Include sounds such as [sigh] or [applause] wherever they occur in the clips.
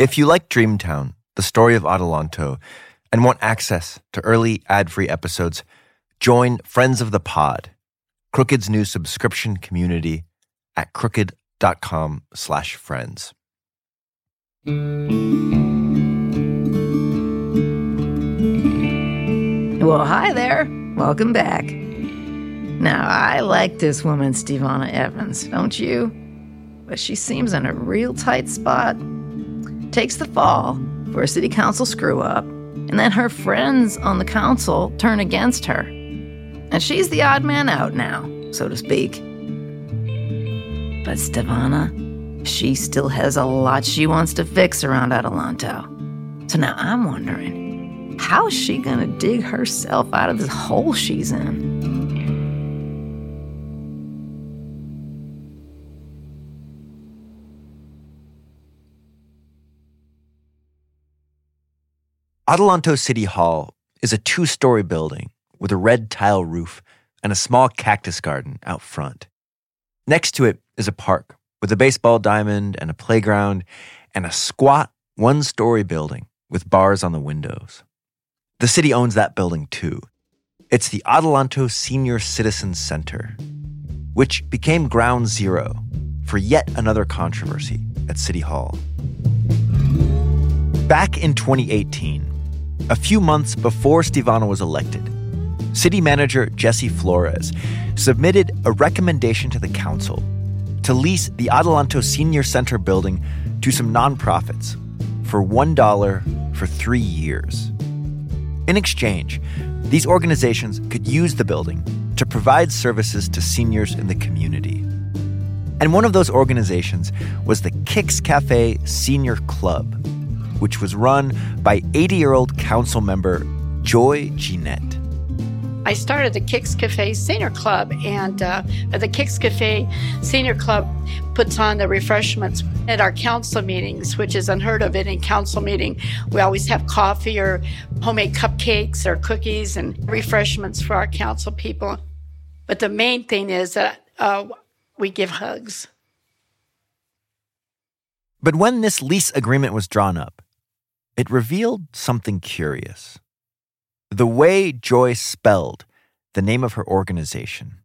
If you like Dreamtown, the story of Adelanto, and want access to early ad-free episodes, join Friends of the Pod, Crooked's new subscription community at crooked.com slash friends. Well, hi there. Welcome back. Now, I like this woman, Stevevonna Evans, don't you? But she seems in a real tight spot. Takes the fall for a city council screw up, and then her friends on the council turn against her. And she's the odd man out now, so to speak. But Stevevonna, she still has a lot she wants to fix around Adelanto. So now I'm wondering, how is she gonna dig herself out of this hole she's in? Adelanto City Hall is a two story building with a red tile roof and a small cactus garden out front. Next to it is a park with a baseball diamond and a playground and a squat one story building with bars on the windows. The city owns that building too. It's the Adelanto Senior Citizen Center, which became ground zero for yet another controversy at City Hall. Back in 2018, a few months before Stevevonna was elected, City Manager Jesse Flores submitted a recommendation to the council to lease the Adelanto Senior Center building to some nonprofits for $1 for three years. In exchange, these organizations could use the building to provide services to seniors in the community. And one of those organizations was the Kicks Cafe Senior Club, which was run by 80 year old council member Joy Jeanette. I started the Kicks Cafe Senior Club, and uh, the Kicks Cafe Senior Club puts on the refreshments at our council meetings, which is unheard of in a council meeting. We always have coffee or homemade cupcakes or cookies and refreshments for our council people. But the main thing is that uh, we give hugs. But when this lease agreement was drawn up, it revealed something curious the way Joyce spelled the name of her organization.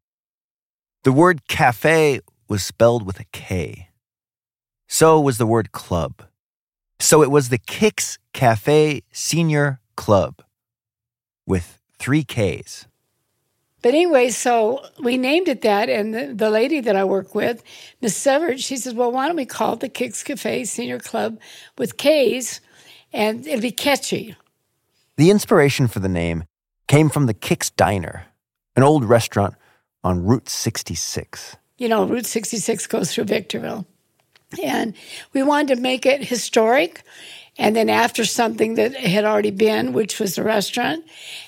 The word cafe was spelled with a K. So was the word club. So it was the Kicks Cafe Senior Club with three Ks. But anyway, so we named it that, and the, the lady that I work with, Miss Severed, she says, "Well, why don't we call it the Kicks Cafe Senior Club with K's, and it'll be catchy." The inspiration for the name came from the Kicks Diner, an old restaurant on Route 66. You know, Route 66 goes through Victorville. And we wanted to make it historic and then after something that had already been, which was the restaurant,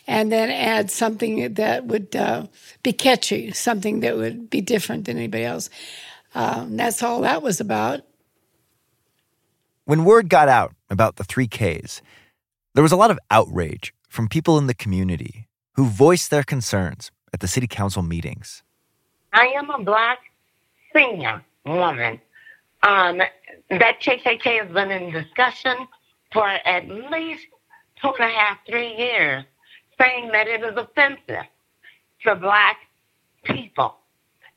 and then add something that would uh, be catchy, something that would be different than anybody else. Um, that's all that was about. When word got out about the three Ks, there was a lot of outrage from people in the community who voiced their concerns at the city council meetings. I am a black senior woman. Um, that KKK has been in discussion for at least two and a half, three years, saying that it is offensive to black people.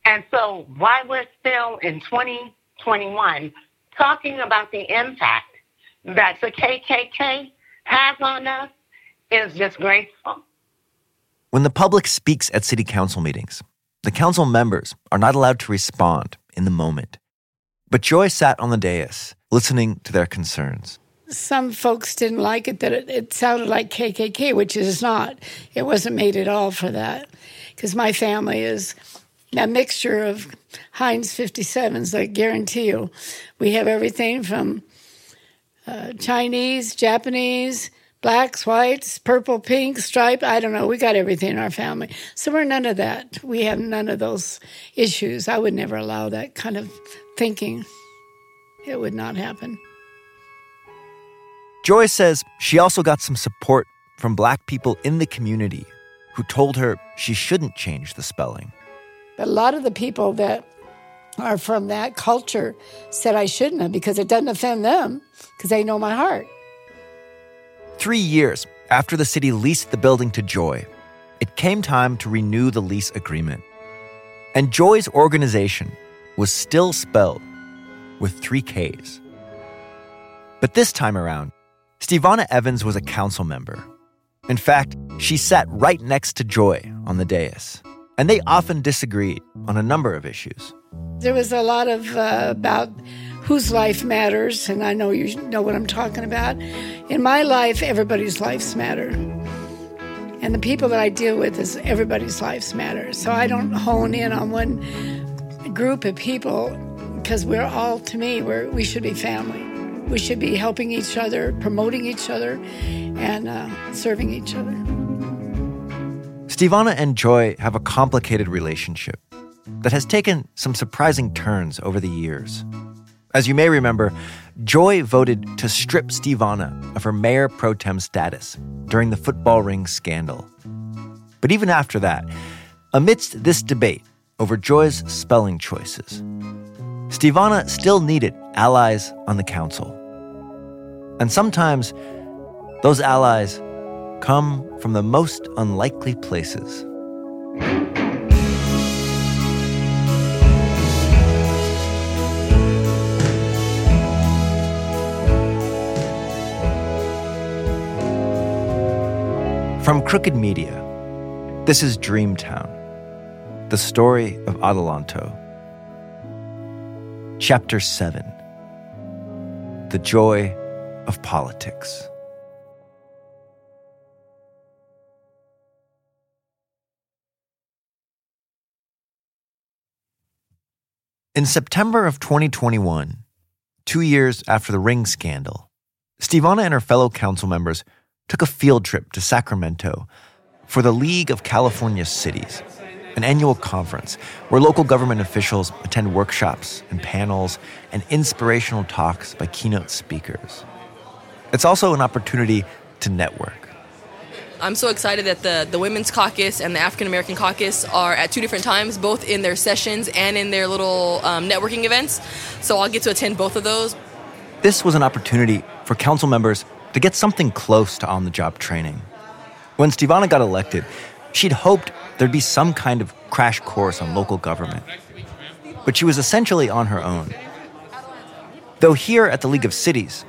And so, why we're still in 2021 talking about the impact that the KKK has on us is disgraceful. When the public speaks at city council meetings, the council members are not allowed to respond in the moment. But Joy sat on the dais, listening to their concerns. Some folks didn't like it that it, it sounded like KKK, which it is not. It wasn't made at all for that. Because my family is a mixture of Heinz 57s, I guarantee you. We have everything from uh, Chinese, Japanese, blacks, whites, purple, pink, stripe. I don't know. We got everything in our family. So we're none of that. We have none of those issues. I would never allow that kind of thinking. It would not happen. Joy says she also got some support from black people in the community who told her she shouldn't change the spelling. A lot of the people that are from that culture said I shouldn't have because it doesn't offend them because they know my heart. Three years after the city leased the building to Joy, it came time to renew the lease agreement. And Joy's organization was still spelled with three Ks. But this time around, Stevevonna Evans was a council member. In fact, she sat right next to Joy on the dais, and they often disagreed on a number of issues. There was a lot of uh, about whose life matters, and I know you know what I'm talking about. In my life, everybody's lives matter. And the people that I deal with is everybody's lives matter. So I don't hone in on one group of people because we're all, to me, we're, we should be family. We should be helping each other, promoting each other, and uh, serving each other. Stevevonna and Joy have a complicated relationship that has taken some surprising turns over the years. As you may remember, Joy voted to strip Stevevonna of her mayor pro tem status during the football ring scandal. But even after that, amidst this debate over Joy's spelling choices, Stevevonna still needed allies on the council. And sometimes those allies come from the most unlikely places. From Crooked Media, this is Dreamtown, the story of Adelanto. Chapter 7 The Joy of Politics. In September of 2021, two years after the ring scandal, Stevevonna and her fellow council members took a field trip to Sacramento for the League of California Cities, an annual conference where local government officials attend workshops and panels and inspirational talks by keynote speakers. It's also an opportunity to network. I'm so excited that the, the Women's Caucus and the African American Caucus are at two different times, both in their sessions and in their little um, networking events. So I'll get to attend both of those. This was an opportunity for council members to get something close to on the job training. When Stevevonna got elected, she'd hoped there'd be some kind of crash course on local government. But she was essentially on her own. Though here at the League of Cities,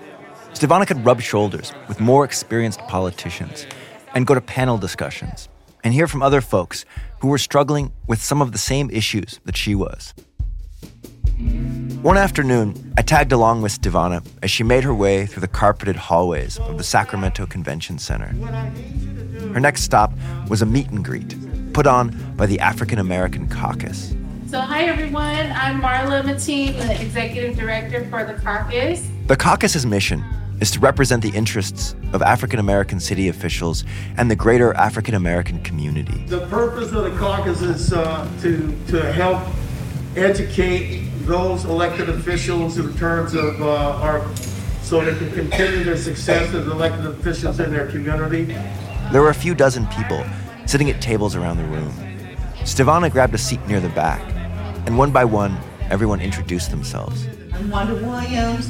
Stevevonna could rub shoulders with more experienced politicians and go to panel discussions and hear from other folks who were struggling with some of the same issues that she was. One afternoon, I tagged along with Stevevonna as she made her way through the carpeted hallways of the Sacramento Convention Center. Her next stop was a meet and greet put on by the African American Caucus. So, hi everyone, I'm Marla Mateen, the Executive Director for the caucus. The caucus's mission is to represent the interests of African American city officials and the greater African American community. The purpose of the caucus is uh, to, to help educate those elected officials in terms of uh, our, so they can continue their success as elected officials in their community. There were a few dozen people sitting at tables around the room. Stevevonna grabbed a seat near the back, and one by one, everyone introduced themselves. I'm Wanda Williams.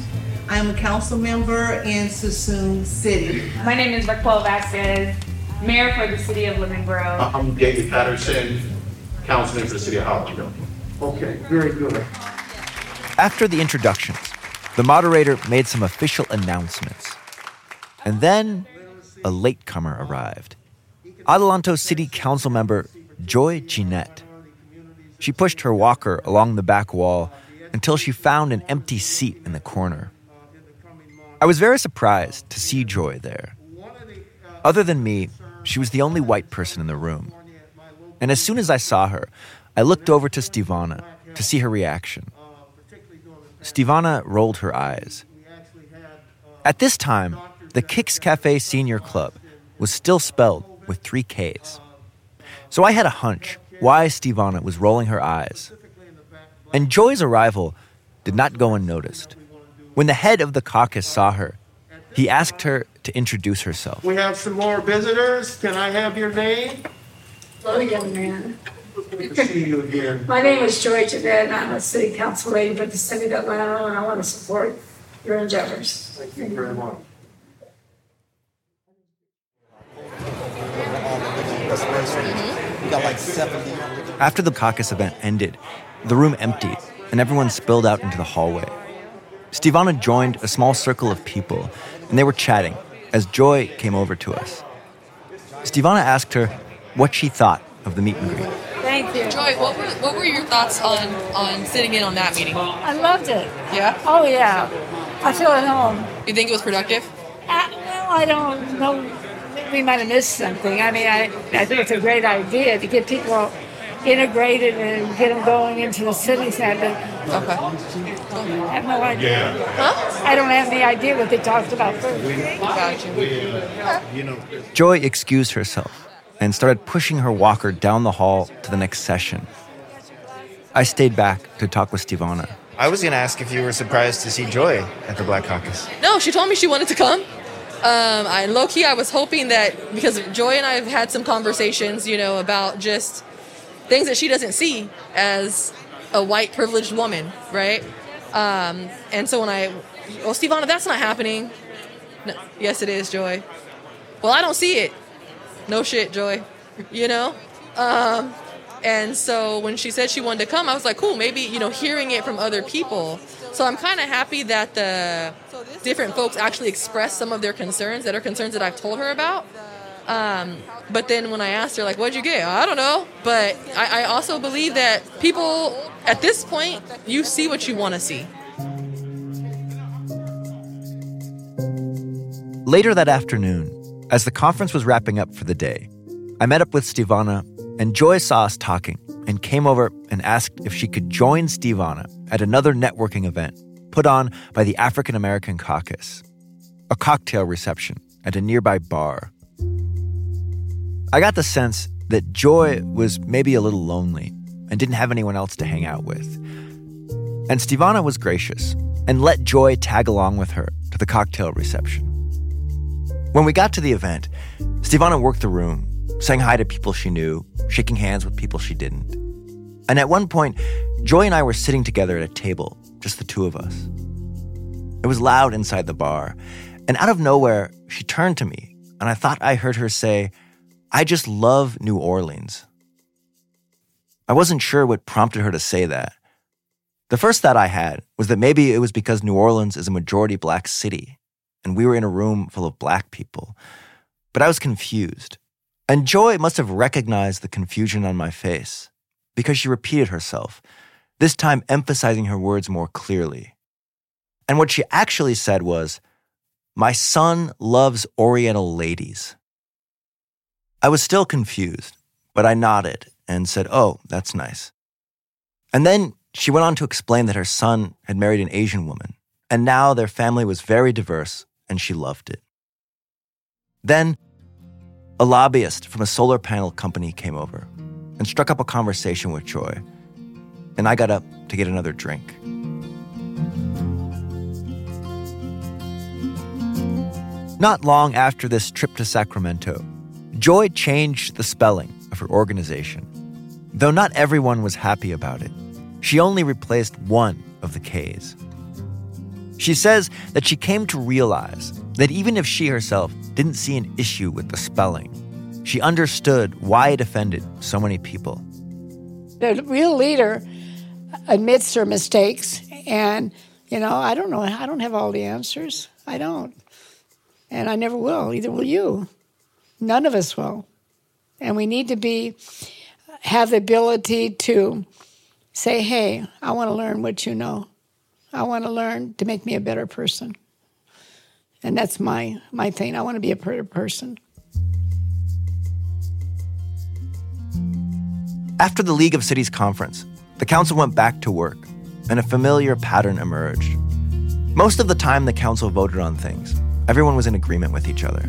I'm a council member in Suisun City. My name is Raquel Vasquez, Mayor for the City of Lemon Grove. I'm David Patterson, Councilman for the City of Hollywood. Okay, very good. After the introductions, the moderator made some official announcements. And then a latecomer arrived Adelanto City Council member Joy Jeanette. She pushed her walker along the back wall until she found an empty seat in the corner. I was very surprised to see Joy there. Other than me, she was the only white person in the room. And as soon as I saw her, I looked over to Stevevonna to see her reaction. Stevevonna rolled her eyes. At this time, the Kicks Cafe Senior Club was still spelled with three Ks. So I had a hunch why Stevevonna was rolling her eyes. And Joy's arrival did not go unnoticed. When the head of the caucus saw her, he asked her to introduce herself. We have some more visitors. Can I have your name? Hello, young man. Good to see you again. My name is Joy Javed, and I'm a city council lady for the city of Adelanto, and I want to support your endeavors. Thank you very much. After the caucus event ended, the room emptied and everyone spilled out into the hallway. Stevevonna joined a small circle of people, and they were chatting as Joy came over to us. Stevevonna asked her what she thought of the meet and greet. Thank you. Joy, what were what were your thoughts on on sitting in on that meeting? I loved it. Yeah. Oh, yeah. I feel at home. You think it was productive? I, well, I don't know. We might have missed something. I mean, I, I think it's a great idea to get people integrated and get them going into the city center. Okay. I have no idea. Huh? I don't have any idea what they talked about first. Gotcha. Joy excused herself and started pushing her walker down the hall to the next session. I stayed back to talk with Stevevonna. I was going to ask if you were surprised to see Joy at the Black Caucus. No, she told me she wanted to come. Um, I low key, I was hoping that because Joy and I have had some conversations, you know, about just things that she doesn't see as a white privileged woman, right? Um, and so when I, well, Stevevonna, that's not happening. No, yes, it is, Joy. Well, I don't see it. No shit, Joy. You know? Um, and so when she said she wanted to come, I was like, cool, maybe, you know, hearing it from other people. So I'm kind of happy that the different folks actually expressed some of their concerns that are concerns that I've told her about. Um, but then when I asked her, like, what'd you get? I don't know. But I, I also believe that people, at this point, you see what you want to see. Later that afternoon, as the conference was wrapping up for the day, I met up with Stevevonna, and Joy saw us talking and came over and asked if she could join Stevevonna at another networking event put on by the African American Caucus, a cocktail reception at a nearby bar. I got the sense that Joy was maybe a little lonely and didn't have anyone else to hang out with. And Stevevonna was gracious and let Joy tag along with her to the cocktail reception. When we got to the event, Stevevonna worked the room, saying hi to people she knew, shaking hands with people she didn't. And at one point, Joy and I were sitting together at a table, just the two of us. It was loud inside the bar, and out of nowhere, she turned to me, and I thought I heard her say, I just love New Orleans. I wasn't sure what prompted her to say that. The first thought I had was that maybe it was because New Orleans is a majority black city, and we were in a room full of black people. But I was confused. And Joy must have recognized the confusion on my face because she repeated herself, this time emphasizing her words more clearly. And what she actually said was, My son loves Oriental ladies. I was still confused, but I nodded and said, Oh, that's nice. And then she went on to explain that her son had married an Asian woman, and now their family was very diverse, and she loved it. Then, a lobbyist from a solar panel company came over and struck up a conversation with Joy, and I got up to get another drink. Not long after this trip to Sacramento, Joy changed the spelling of her organization. Though not everyone was happy about it, she only replaced one of the K's. She says that she came to realize that even if she herself didn't see an issue with the spelling, she understood why it offended so many people. The real leader admits her mistakes, and you know, I don't know. I don't have all the answers. I don't, and I never will. Either will you. None of us will, and we need to be have the ability to say, "Hey, I want to learn what you know. I want to learn to make me a better person." And that's my my thing. I want to be a better person. After the League of Cities conference, the council went back to work, and a familiar pattern emerged. Most of the time the council voted on things, everyone was in agreement with each other.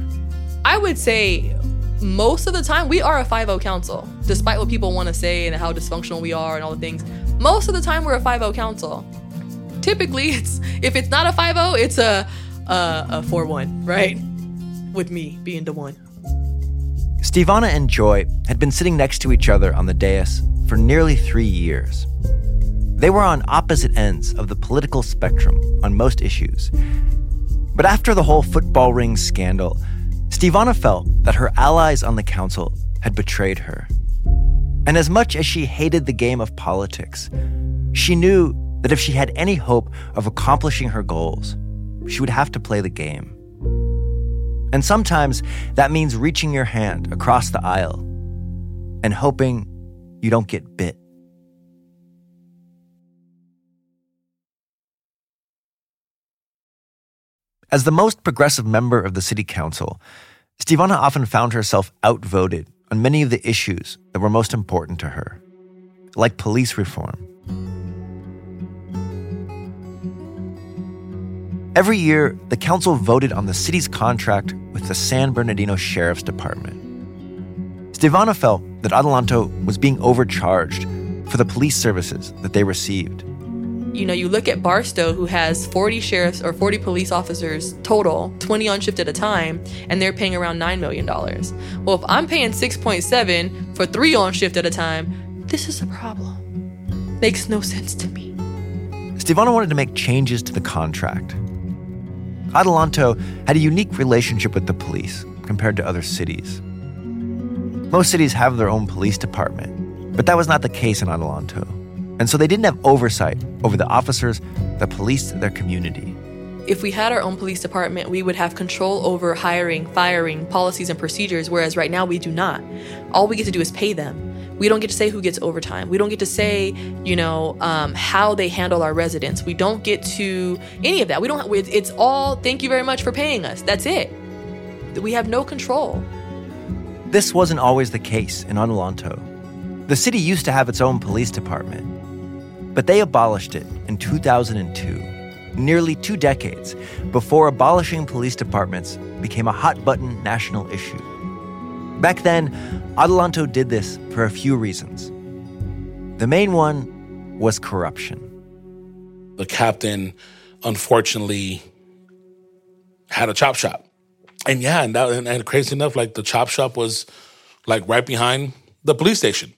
I would say most of the time we are a 5-0 council, despite what people want to say and how dysfunctional we are and all the things. Most of the time we're a 5-0 council. Typically, [laughs] it's if it's not a 5-0, it's a a, a 4 1, right? With me being the one. Stevevonna and Joy had been sitting next to each other on the dais for nearly three years. They were on opposite ends of the political spectrum on most issues. But after the whole football ring scandal, Stevevonna felt that her allies on the council had betrayed her. And as much as she hated the game of politics, she knew that if she had any hope of accomplishing her goals, she would have to play the game. And sometimes that means reaching your hand across the aisle and hoping you don't get bit. As the most progressive member of the city council, Stevevonna often found herself outvoted on many of the issues that were most important to her, like police reform. Every year, the council voted on the city's contract with the San Bernardino Sheriff's Department. Stevevonna felt that Adelanto was being overcharged for the police services that they received. You know, you look at Barstow, who has 40 sheriffs or 40 police officers total, 20 on shift at a time, and they're paying around $9 million. Well, if I'm paying 6.7 for three on shift at a time, this is a problem. Makes no sense to me. Stevevonna wanted to make changes to the contract. Adelanto had a unique relationship with the police compared to other cities. Most cities have their own police department, but that was not the case in Adelanto. And so they didn't have oversight over the officers that policed their community. If we had our own police department, we would have control over hiring, firing, policies, and procedures, whereas right now we do not. All we get to do is pay them. We don't get to say who gets overtime. We don't get to say, you know, um, how they handle our residents. We don't get to any of that. We don't. It's all thank you very much for paying us. That's it. We have no control. This wasn't always the case in Adelanto. The city used to have its own police department, but they abolished it in 2002, nearly two decades before abolishing police departments became a hot button national issue. Back then, Adelanto did this for a few reasons. The main one was corruption. The captain, unfortunately, had a chop shop. And yeah, and, that, and, and crazy enough, like the chop shop was like right behind the police station.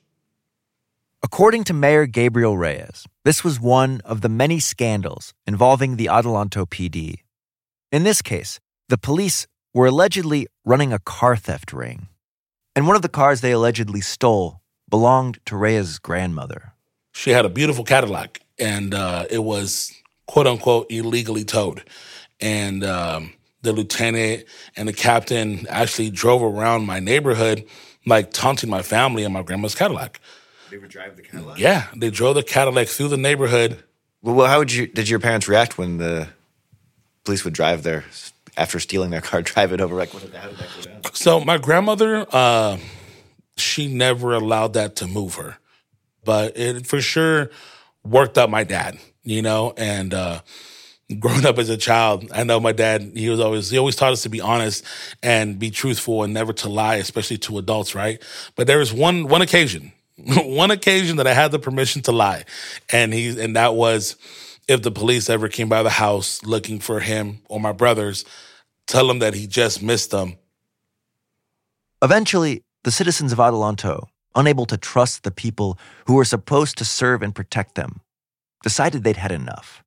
According to Mayor Gabriel Reyes, this was one of the many scandals involving the Adelanto PD. In this case, the police were allegedly running a car theft ring and one of the cars they allegedly stole belonged to Reyes' grandmother. She had a beautiful Cadillac, and uh, it was quote unquote illegally towed. And um, the lieutenant and the captain actually drove around my neighborhood, like taunting my family and my grandma's Cadillac. They would drive the Cadillac. Yeah, they drove the Cadillac through the neighborhood. Well, how would you? Did your parents react when the police would drive there after stealing their car, [laughs] drive it over? Like, what did that, how did that go down? So my grandmother, uh, she never allowed that to move her, but it for sure worked up my dad, you know, and uh, growing up as a child, I know my dad, he was always, he always taught us to be honest and be truthful and never to lie, especially to adults, right? But there was one, one occasion, [laughs] one occasion that I had the permission to lie. And he, and that was if the police ever came by the house looking for him or my brothers, tell them that he just missed them. Eventually, the citizens of Adelanto, unable to trust the people who were supposed to serve and protect them, decided they'd had enough.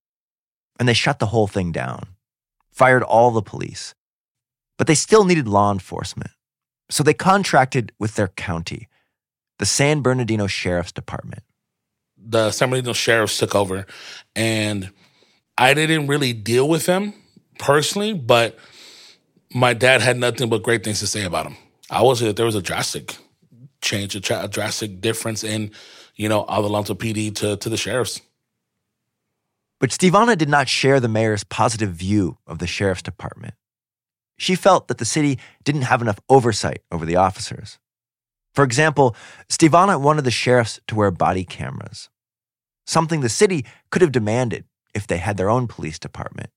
And they shut the whole thing down, fired all the police. But they still needed law enforcement. So they contracted with their county, the San Bernardino Sheriff's Department. The San Bernardino Sheriffs took over, and I didn't really deal with them personally, but my dad had nothing but great things to say about him. I say that there was a drastic change, a, tra- a drastic difference in, you know, Adelanto PD to, to the sheriffs. But Stevevonna did not share the mayor's positive view of the sheriff's department. She felt that the city didn't have enough oversight over the officers. For example, Stevevonna wanted the sheriffs to wear body cameras, something the city could have demanded if they had their own police department.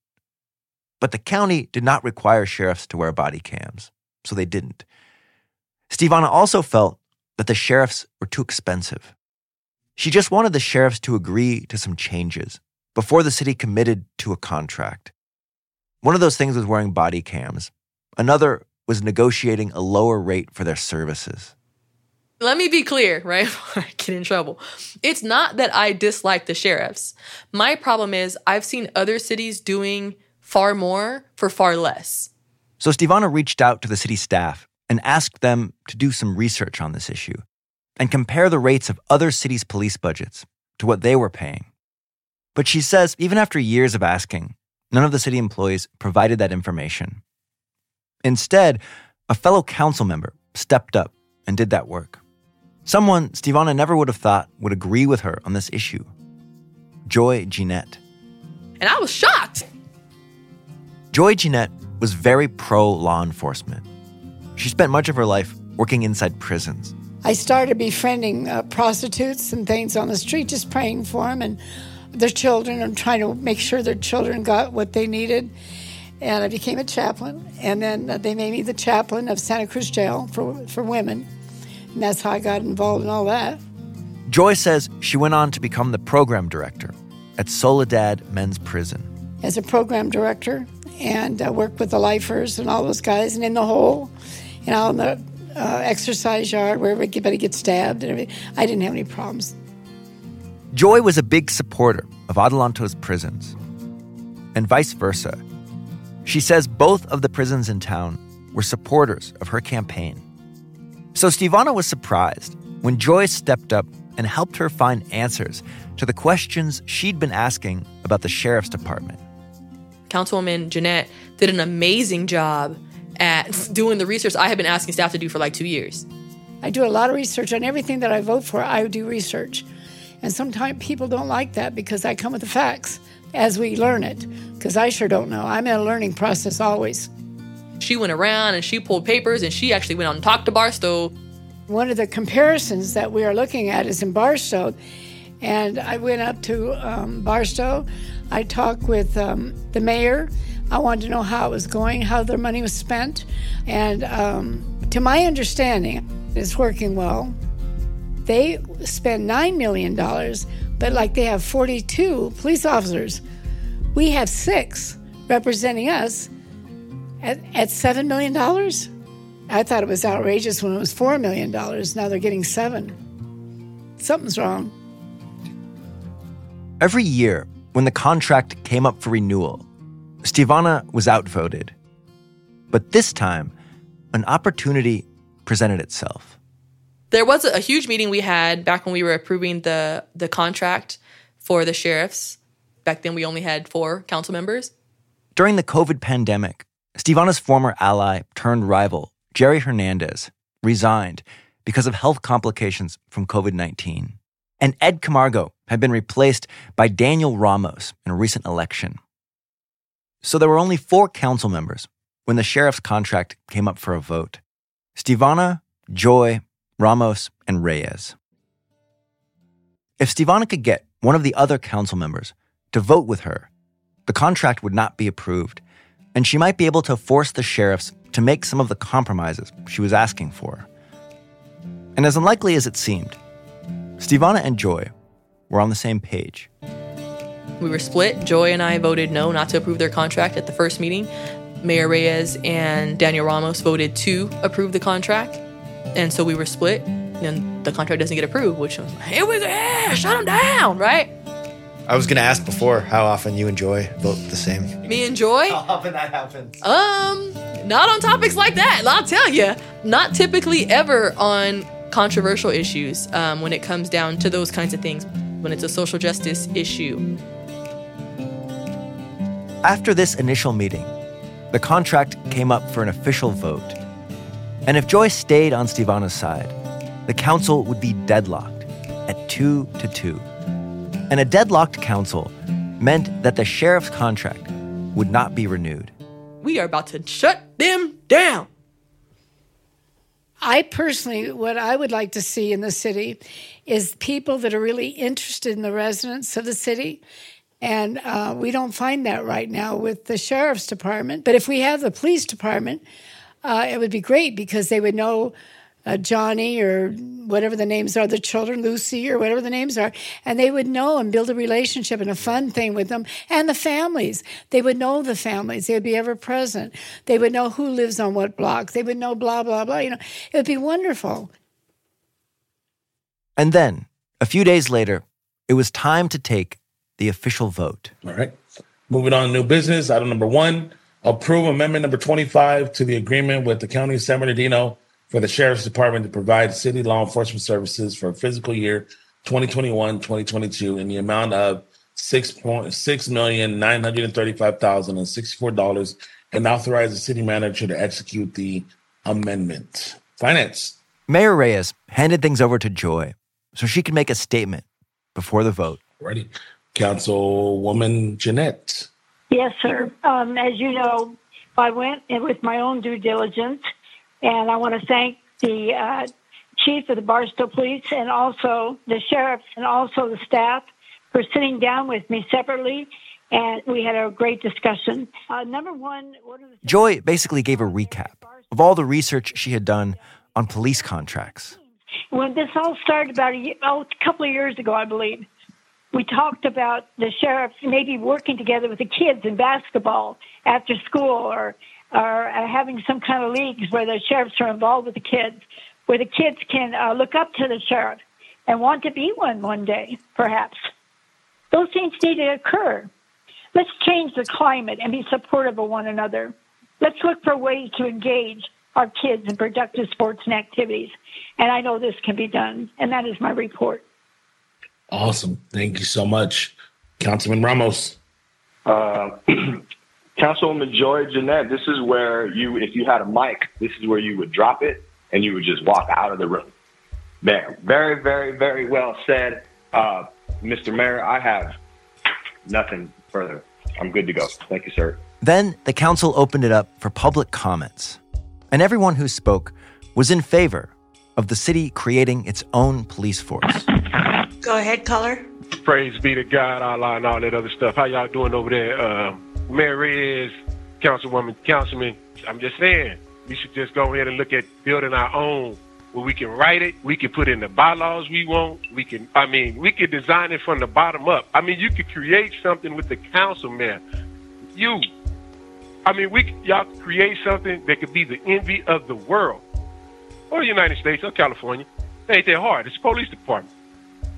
But the county did not require sheriffs to wear body cams, so they didn't. Stevevonna also felt that the sheriffs were too expensive. She just wanted the sheriffs to agree to some changes before the city committed to a contract. One of those things was wearing body cams, another was negotiating a lower rate for their services. Let me be clear, right? [laughs] I get in trouble. It's not that I dislike the sheriffs. My problem is I've seen other cities doing far more for far less. So Stevevonna reached out to the city staff and asked them to do some research on this issue and compare the rates of other cities' police budgets to what they were paying. But she says even after years of asking, none of the city employees provided that information. Instead, a fellow council member stepped up and did that work. Someone Stevevonna never would have thought would agree with her on this issue Joy Jeanette. And I was shocked. Joy Jeanette was very pro law enforcement. She spent much of her life working inside prisons. I started befriending uh, prostitutes and things on the street, just praying for them and their children and trying to make sure their children got what they needed. And I became a chaplain, and then uh, they made me the chaplain of Santa Cruz Jail for, for women. And that's how I got involved in all that. Joy says she went on to become the program director at Soledad Men's Prison. As a program director, and uh, worked with the lifers and all those guys, and in the hole, and out in the uh, exercise yard where everybody gets stabbed and everything. I didn't have any problems. Joy was a big supporter of Adelanto's prisons, and vice versa. She says both of the prisons in town were supporters of her campaign. So Stevevonna was surprised when Joy stepped up and helped her find answers to the questions she'd been asking about the sheriff's department. Councilwoman Jeanette did an amazing job at [laughs] doing the research I have been asking staff to do for like two years. I do a lot of research on everything that I vote for. I do research. And sometimes people don't like that because I come with the facts as we learn it, because I sure don't know. I'm in a learning process always. She went around and she pulled papers and she actually went out and talked to Barstow. One of the comparisons that we are looking at is in Barstow. And I went up to um, Barstow. I talked with um, the mayor. I wanted to know how it was going, how their money was spent. And um, to my understanding, it's working well. They spend $9 million, but like they have 42 police officers. We have six representing us at, at $7 million. I thought it was outrageous when it was $4 million. Now they're getting seven. Something's wrong. Every year, when the contract came up for renewal, Stevevonna was outvoted. But this time, an opportunity presented itself. There was a huge meeting we had back when we were approving the the contract for the sheriffs. Back then we only had four council members. During the COVID pandemic, Stevevonna's former ally turned rival, Jerry Hernandez, resigned because of health complications from COVID 19. And Ed Camargo had been replaced by Daniel Ramos in a recent election. So there were only four council members when the sheriff's contract came up for a vote Stevevonna, Joy, Ramos, and Reyes. If Stevevonna could get one of the other council members to vote with her, the contract would not be approved, and she might be able to force the sheriffs to make some of the compromises she was asking for. And as unlikely as it seemed, Stevevonna and Joy were on the same page. We were split. Joy and I voted no, not to approve their contract at the first meeting. Mayor Reyes and Daniel Ramos voted to approve the contract. And so we were split. And the contract doesn't get approved, which was here we go, yeah, shut them down, right? I was going to ask before how often you and Joy vote the same. Me and Joy? How often that happens? Um, not on topics like that. I'll tell you, not typically ever on controversial issues um, when it comes down to those kinds of things, when it's a social justice issue. After this initial meeting, the contract came up for an official vote. And if Joy stayed on Stevevonna's side, the council would be deadlocked at two to two. And a deadlocked council meant that the sheriff's contract would not be renewed. We are about to shut them down. I personally, what I would like to see in the city is people that are really interested in the residents of the city. And uh, we don't find that right now with the sheriff's department. But if we have the police department, uh, it would be great because they would know uh, Johnny or whatever the names are, the children, Lucy or whatever the names are, and they would know and build a relationship and a fun thing with them and the families. They would know the families. They would be ever present. They would know who lives on what block. They would know blah, blah, blah. You know, it would be wonderful. And then, a few days later, it was time to take the official vote. All right. Moving on to new business. Item number one approve amendment number 25 to the agreement with the County of San Bernardino for the Sheriff's Department to provide city law enforcement services for fiscal year 2021 2022 in the amount of $6,935,064 and authorize the city manager to execute the amendment. Finance. Mayor Reyes handed things over to Joy so she could make a statement before the vote. Ready. Councilwoman Jeanette. Yes, sir. Um, as you know, I went with my own due diligence, and I want to thank the uh, chief of the Barstow Police and also the sheriff and also the staff for sitting down with me separately. And we had a great discussion. Uh, number one, Joy basically gave a recap of all the research she had done on police contracts. when this all started about a, year, oh, a couple of years ago, I believe, we talked about the sheriff maybe working together with the kids in basketball after school or or uh, having some kind of leagues where the sheriffs are involved with the kids, where the kids can uh, look up to the sheriff and want to be one one day, perhaps. Those things need to occur. Let's change the climate and be supportive of one another. Let's look for ways to engage our kids in productive sports and activities. And I know this can be done. And that is my report. Awesome. Thank you so much. Councilman Ramos. Uh, [clears throat] Councilwoman Joy Jeanette, this is where you, if you had a mic, this is where you would drop it and you would just walk out of the room. There. Very, very, very well said. Uh, Mr. Mayor, I have nothing further. I'm good to go. Thank you, sir. Then the council opened it up for public comments. And everyone who spoke was in favor of the city creating its own police force. Go ahead, caller. Praise be to God, Allah, and all that other stuff. How y'all doing over there? Uh, Mayor Reyes, Councilwoman, Councilman. I'm just saying, we should just go ahead and look at building our own where we can write it, we can put in the bylaws we want, we can, I mean, we can design it from the bottom up. I mean, you could create something with the council, man. You, I mean, we y'all could create something that could be the envy of the world, or the United States, or California. It ain't that hard. It's the police department.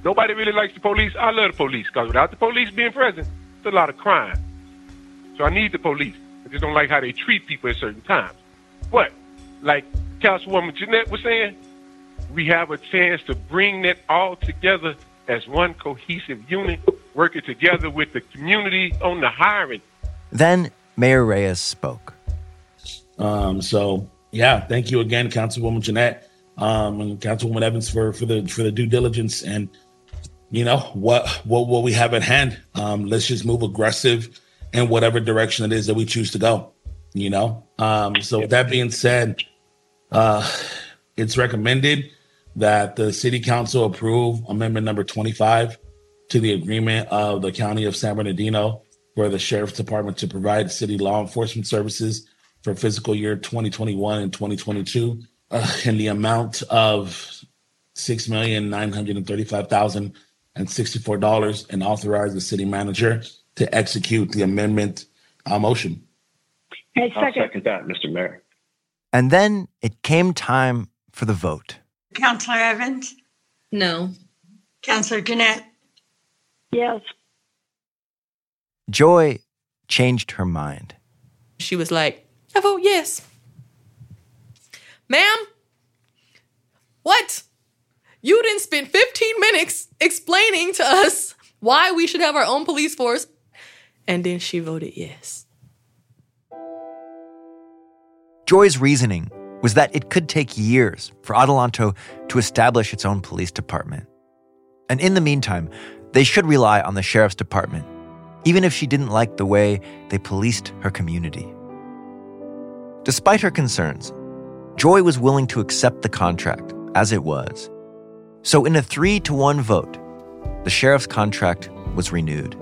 Nobody really likes the police. I love the police because without the police being present, it's a lot of crime. So I need the police. I just don't like how they treat people at certain times. But like Councilwoman Jeanette was saying, we have a chance to bring that all together as one cohesive unit, working together with the community on the hiring. Then Mayor Reyes spoke. Um, so yeah, thank you again, Councilwoman Jeanette, um, and Councilwoman Evans for for the for the due diligence and you know what what what we have at hand. Um, let's just move aggressive in whatever direction it is that we choose to go. You know. Um, so with that being said, uh, it's recommended that the City Council approve Amendment Number Twenty Five to the agreement of the County of San Bernardino for the Sheriff's Department to provide city law enforcement services for fiscal year 2021 and 2022 uh, in the amount of six million nine hundred and thirty-five thousand and sixty-four dollars, and authorize the city manager to execute the amendment uh, motion. Hey, I'll second that, Mr. Mayor. And then it came time for the vote. Councilor Evans? No. Councilor Jeanette? Yes. Joy changed her mind. She was like, I vote yes. Ma'am? What? You didn't spend 15 minutes explaining to us why we should have our own police force. And then she voted yes. Joy's reasoning was that it could take years for Adelanto to establish its own police department. And in the meantime, they should rely on the sheriff's department, even if she didn't like the way they policed her community. Despite her concerns, Joy was willing to accept the contract as it was. So, in a three to one vote, the sheriff's contract was renewed.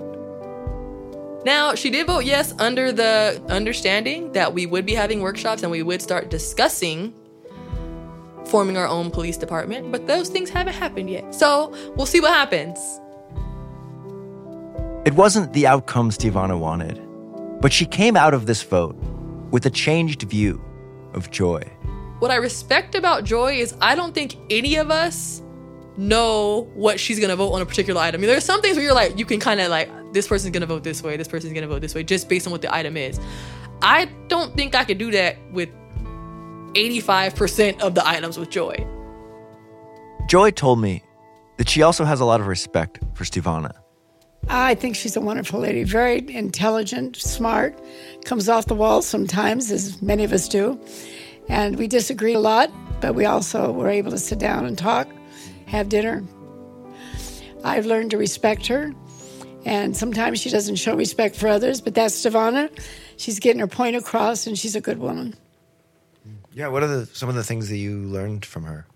Now, she did vote yes under the understanding that we would be having workshops and we would start discussing forming our own police department, but those things haven't happened yet. So, we'll see what happens. It wasn't the outcome Stevevonna wanted, but she came out of this vote with a changed view of Joy. What I respect about Joy is I don't think any of us know what she's gonna vote on a particular item. I mean, there's some things where you're like, you can kind of like, this person's gonna vote this way, this person's gonna vote this way, just based on what the item is. I don't think I could do that with 85% of the items with Joy. Joy told me that she also has a lot of respect for Stevevonna. I think she's a wonderful lady, very intelligent, smart, comes off the wall sometimes, as many of us do. And we disagree a lot, but we also were able to sit down and talk, have dinner. I've learned to respect her, and sometimes she doesn't show respect for others, but that's Stevevonna. She's getting her point across, and she's a good woman. Yeah, what are the, some of the things that you learned from her?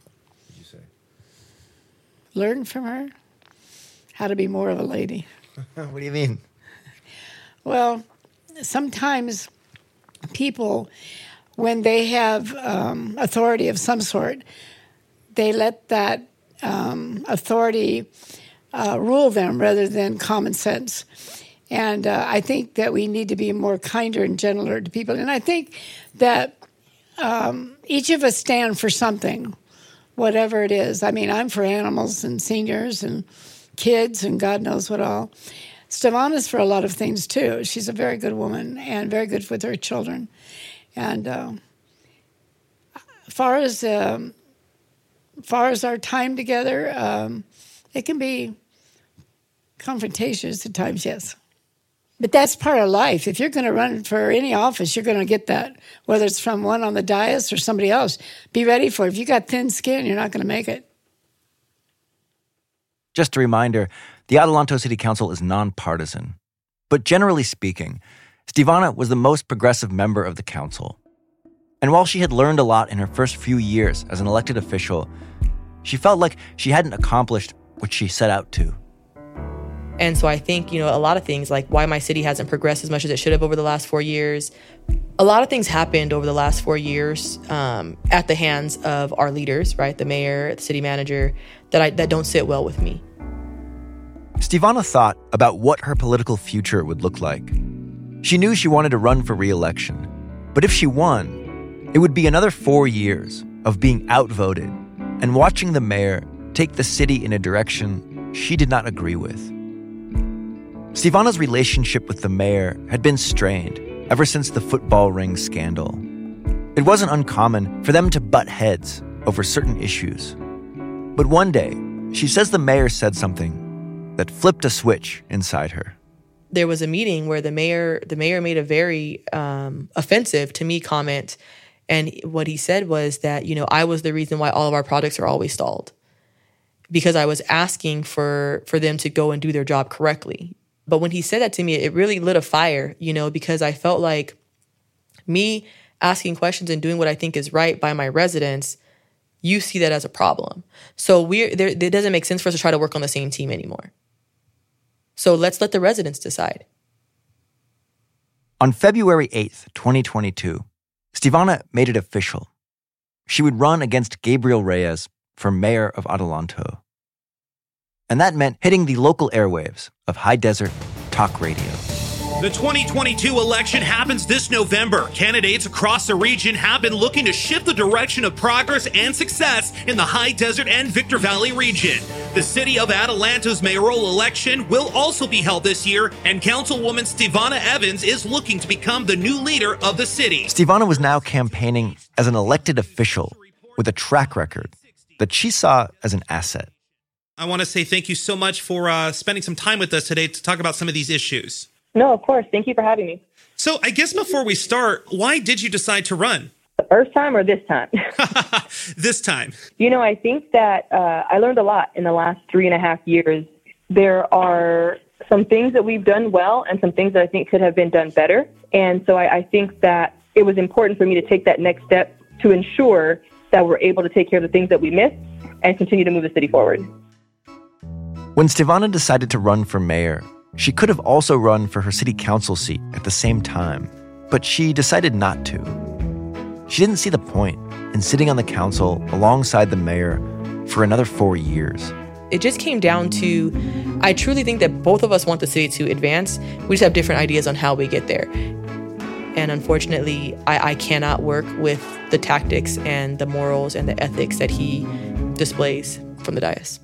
Did you say? Learn from her how to be more of a lady. [laughs] what do you mean? Well, sometimes people, when they have um, authority of some sort, they let that um, authority uh, rule them rather than common sense. And uh, I think that we need to be more kinder and gentler to people. And I think that um, each of us stand for something, whatever it is. I mean, I'm for animals and seniors and kids and God knows what all. Stevevonna's for a lot of things too. She's a very good woman and very good with her children. And uh, far as um, far as our time together, um, it can be confrontatious at times, yes. But that's part of life. If you're going to run for any office, you're going to get that, whether it's from one on the dais or somebody else. Be ready for it. If you got thin skin, you're not going to make it. Just a reminder the Adelanto City Council is nonpartisan. But generally speaking, Stevevonna was the most progressive member of the council. And while she had learned a lot in her first few years as an elected official, she felt like she hadn't accomplished what she set out to. And so I think, you know, a lot of things like why my city hasn't progressed as much as it should have over the last four years. A lot of things happened over the last four years um, at the hands of our leaders, right? The mayor, the city manager, that I that don't sit well with me. Stevevonna thought about what her political future would look like. She knew she wanted to run for re-election, but if she won, it would be another four years of being outvoted and watching the mayor take the city in a direction she did not agree with. Stevevonna's relationship with the mayor had been strained ever since the football ring scandal. It wasn't uncommon for them to butt heads over certain issues. But one day, she says the mayor said something that flipped a switch inside her. There was a meeting where the mayor the mayor made a very um, offensive to me comment, and what he said was that you know I was the reason why all of our projects are always stalled because I was asking for for them to go and do their job correctly. But when he said that to me, it really lit a fire, you know, because I felt like me asking questions and doing what I think is right by my residents, you see that as a problem. So we there it doesn't make sense for us to try to work on the same team anymore. So let's let the residents decide. On February 8th, 2022, Stevevonna made it official. She would run against Gabriel Reyes for mayor of Adelanto. And that meant hitting the local airwaves of High Desert Talk Radio. The 2022 election happens this November. Candidates across the region have been looking to shift the direction of progress and success in the High Desert and Victor Valley region. The city of Adelanto's mayoral election will also be held this year, and Councilwoman Stevevonna Evans is looking to become the new leader of the city. Stevevonna was now campaigning as an elected official with a track record that she saw as an asset. I want to say thank you so much for uh, spending some time with us today to talk about some of these issues. No, of course. Thank you for having me. So, I guess before we start, why did you decide to run? The first time or this time? [laughs] [laughs] this time. You know, I think that uh, I learned a lot in the last three and a half years. There are some things that we've done well and some things that I think could have been done better. And so I, I think that it was important for me to take that next step to ensure that we're able to take care of the things that we missed and continue to move the city forward. When Stevevonna decided to run for mayor, she could have also run for her city council seat at the same time, but she decided not to. She didn't see the point in sitting on the council alongside the mayor for another four years. It just came down to I truly think that both of us want the city to advance. We just have different ideas on how we get there. And unfortunately, I, I cannot work with the tactics and the morals and the ethics that he displays from the dais.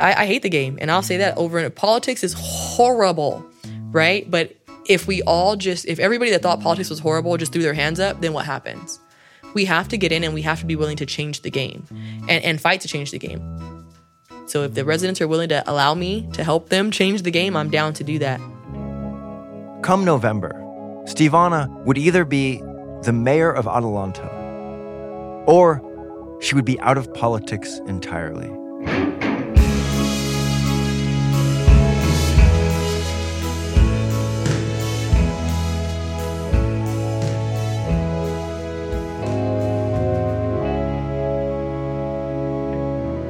I, I hate the game, and I'll say that over and politics is horrible, right? But if we all just, if everybody that thought politics was horrible just threw their hands up, then what happens? We have to get in and we have to be willing to change the game and, and fight to change the game. So if the residents are willing to allow me to help them change the game, I'm down to do that. Come November, Stevevonna would either be the mayor of Adelanto or she would be out of politics entirely.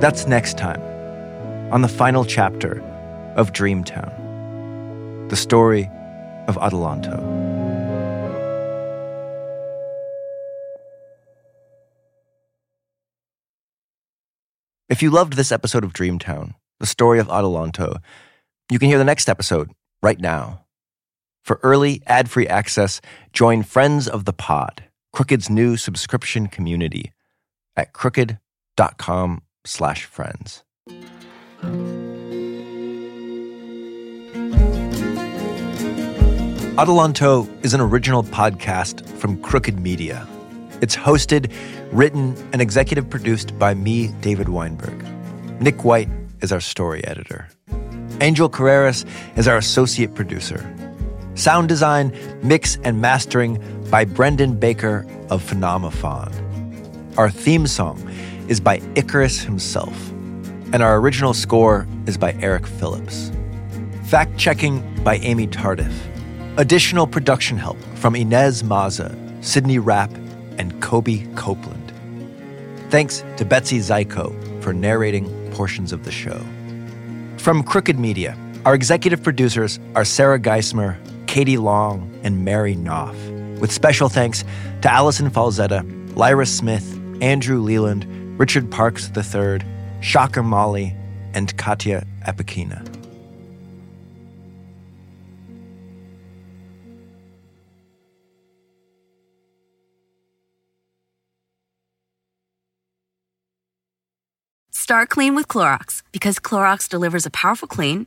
That's next time on the final chapter of Dreamtown, the story of Adelanto. If you loved this episode of Dreamtown, the story of Adelanto, you can hear the next episode right now. For early ad-free access, join Friends of the Pod, Crooked's new subscription community at crooked.com slash friends. Adelanto is an original podcast from Crooked Media. It's hosted, written, and executive produced by me, David Weinberg. Nick White is our story editor. Angel Carreras is our associate producer. Sound design, mix, and mastering by Brendan Baker of Phenomophon. Our theme song is by Icarus himself, and our original score is by Eric Phillips. Fact checking by Amy Tardif. Additional production help from Inez Maza, Sydney Rapp, and Kobe Copeland. Thanks to Betsy Zyko for narrating portions of the show. From Crooked Media, our executive producers are Sarah Geismer, Katie Long, and Mary Knopf, with special thanks to Allison Falzetta, Lyra Smith, Andrew Leland, Richard Parks III, Shocker Molly, and Katya Epikina. Start clean with Clorox because Clorox delivers a powerful clean